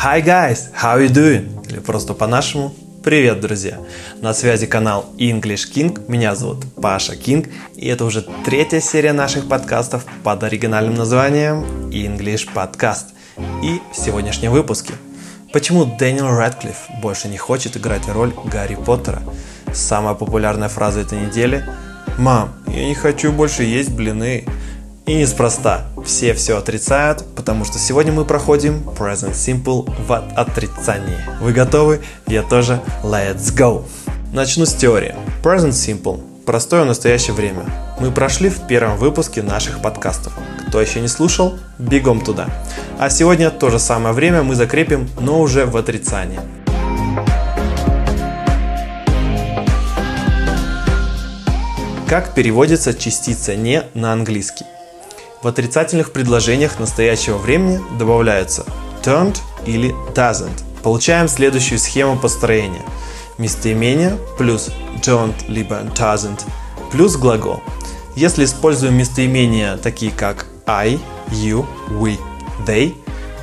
Hi guys, how you doing? Или просто по-нашему Привет, друзья! На связи канал English King, меня зовут Паша Кинг, и это уже третья серия наших подкастов под оригинальным названием English Podcast. И в сегодняшнем выпуске Почему Дэниел Рэдклифф больше не хочет играть роль Гарри Поттера? Самая популярная фраза этой недели «Мам, я не хочу больше есть блины». И неспроста, все все отрицают, потому что сегодня мы проходим Present Simple в отрицании. Вы готовы? Я тоже. Let's go! Начну с теории. Present Simple – простое настоящее время. Мы прошли в первом выпуске наших подкастов. Кто еще не слушал, бегом туда. А сегодня то же самое время мы закрепим, но уже в отрицании. Как переводится частица «не» на английский? В отрицательных предложениях настоящего времени добавляются turned или doesn't. Получаем следующую схему построения. Местоимение плюс don't либо doesn't плюс глагол. Если используем местоимения такие как I, you, we, they,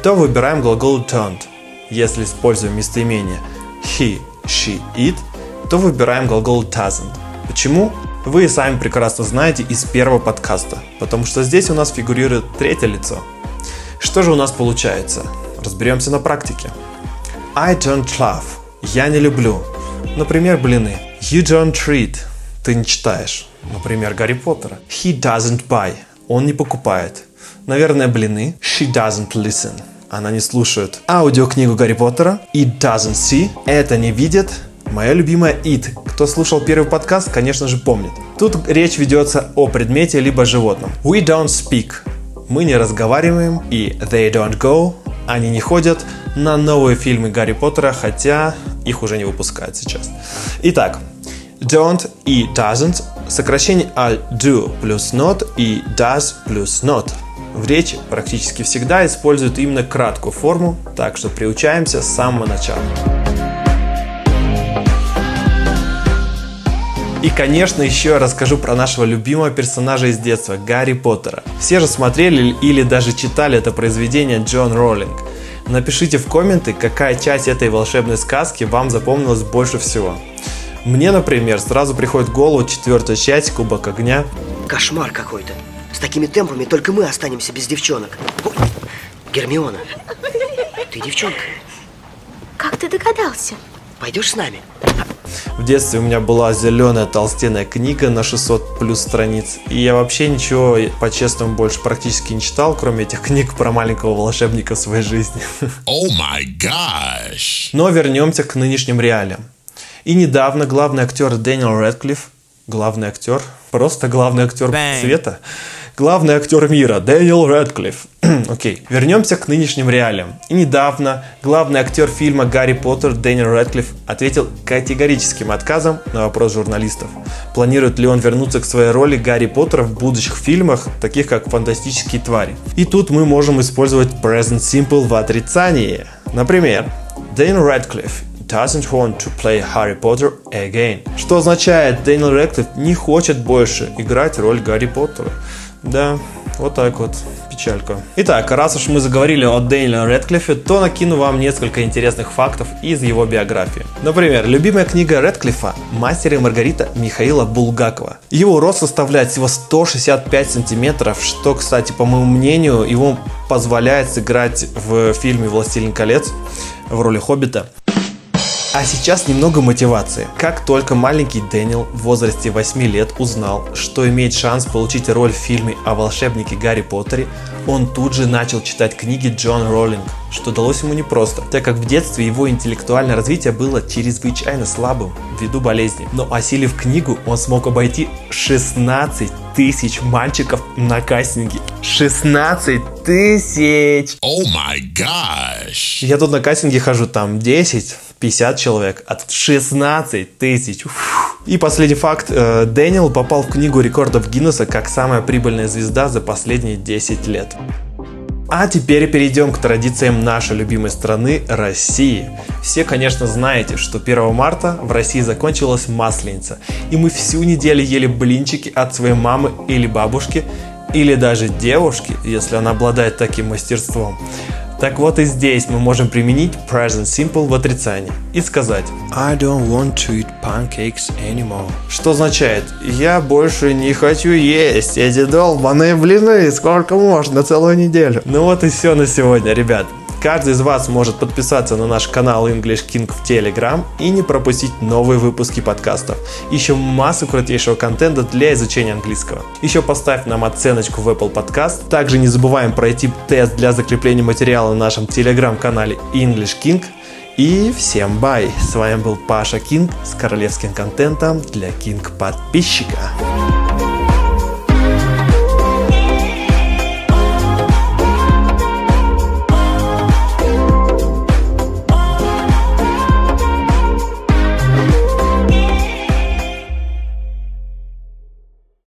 то выбираем глагол turned. Если используем местоимение he, she, it, то выбираем глагол doesn't. Почему? Вы сами прекрасно знаете из первого подкаста, потому что здесь у нас фигурирует третье лицо. Что же у нас получается? Разберемся на практике. I don't love. Я не люблю. Например, блины. You don't read. Ты не читаешь. Например, Гарри Поттера. He doesn't buy. Он не покупает. Наверное, блины. She doesn't listen. Она не слушает аудиокнигу Гарри Поттера. It doesn't see. Это не видит. Моя любимая it. Кто слушал первый подкаст, конечно же помнит. Тут речь ведется о предмете либо животном. We don't speak. Мы не разговариваем. И they don't go. Они не ходят на новые фильмы Гарри Поттера, хотя их уже не выпускают сейчас. Итак, don't и doesn't сокращение от do плюс not и does плюс not. В речи практически всегда используют именно краткую форму, так что приучаемся с самого начала. И, конечно, еще я расскажу про нашего любимого персонажа из детства, Гарри Поттера. Все же смотрели или даже читали это произведение Джон Роллинг. Напишите в комменты, какая часть этой волшебной сказки вам запомнилась больше всего. Мне, например, сразу приходит в голову четвертая часть Кубок огня. Кошмар какой-то. С такими темпами только мы останемся без девчонок. Ой, Гермиона, ты девчонка. Как ты догадался? Пойдешь с нами? В детстве у меня была зеленая толстенная книга на 600 плюс страниц. И я вообще ничего, по-честному, больше практически не читал, кроме этих книг про маленького волшебника в своей жизни. Oh my gosh! Но вернемся к нынешним реалиям. И недавно главный актер Дэниел Рэдклифф, главный актер, просто главный актер Bang. света, главный актер мира Дэниел Рэдклифф. Окей, okay. вернемся к нынешним реалиям. И недавно главный актер фильма «Гарри Поттер» Дэниел Рэдклифф ответил категорическим отказом на вопрос журналистов. Планирует ли он вернуться к своей роли Гарри Поттера в будущих фильмах, таких как «Фантастические твари». И тут мы можем использовать present simple в отрицании. Например, Дэниел Рэдклифф doesn't want to play Harry Potter again. Что означает, Дэниел Рэдклифф не хочет больше играть роль Гарри Поттера. Да, вот так вот. Печалька. Итак, раз уж мы заговорили о Дэниеле Редклиффе, то накину вам несколько интересных фактов из его биографии. Например, любимая книга Редклиффа «Мастер и Маргарита» Михаила Булгакова. Его рост составляет всего 165 сантиметров, что, кстати, по моему мнению, его позволяет сыграть в фильме «Властелин колец» в роли Хоббита. А сейчас немного мотивации. Как только маленький Дэниел в возрасте 8 лет узнал, что имеет шанс получить роль в фильме о волшебнике Гарри Поттере, он тут же начал читать книги Джон Роллинг, что далось ему непросто, так как в детстве его интеллектуальное развитие было чрезвычайно слабым ввиду болезни. Но осилив книгу, он смог обойти 16 тысяч мальчиков на кастинге. 16 тысяч! О май гаш! Я тут на кастинге хожу там 10, 50 человек от 16 тысяч. И последний факт. Э, Дэниел попал в книгу рекордов Гиннесса как самая прибыльная звезда за последние 10 лет. А теперь перейдем к традициям нашей любимой страны России. Все, конечно, знаете, что 1 марта в России закончилась Масленица, и мы всю неделю ели блинчики от своей мамы или бабушки, или даже девушки, если она обладает таким мастерством. Так вот и здесь мы можем применить present simple в отрицании и сказать I don't want to eat pancakes anymore. что означает «Я больше не хочу есть эти долбаные блины, сколько можно, целую неделю». Ну вот и все на сегодня, ребят. Каждый из вас может подписаться на наш канал English King в Telegram и не пропустить новые выпуски подкастов. Еще массу крутейшего контента для изучения английского. Еще поставь нам оценочку в Apple Podcast. Также не забываем пройти тест для закрепления материала на нашем Telegram-канале English King. И всем бай! С вами был Паша Кинг с королевским контентом для Кинг подписчика.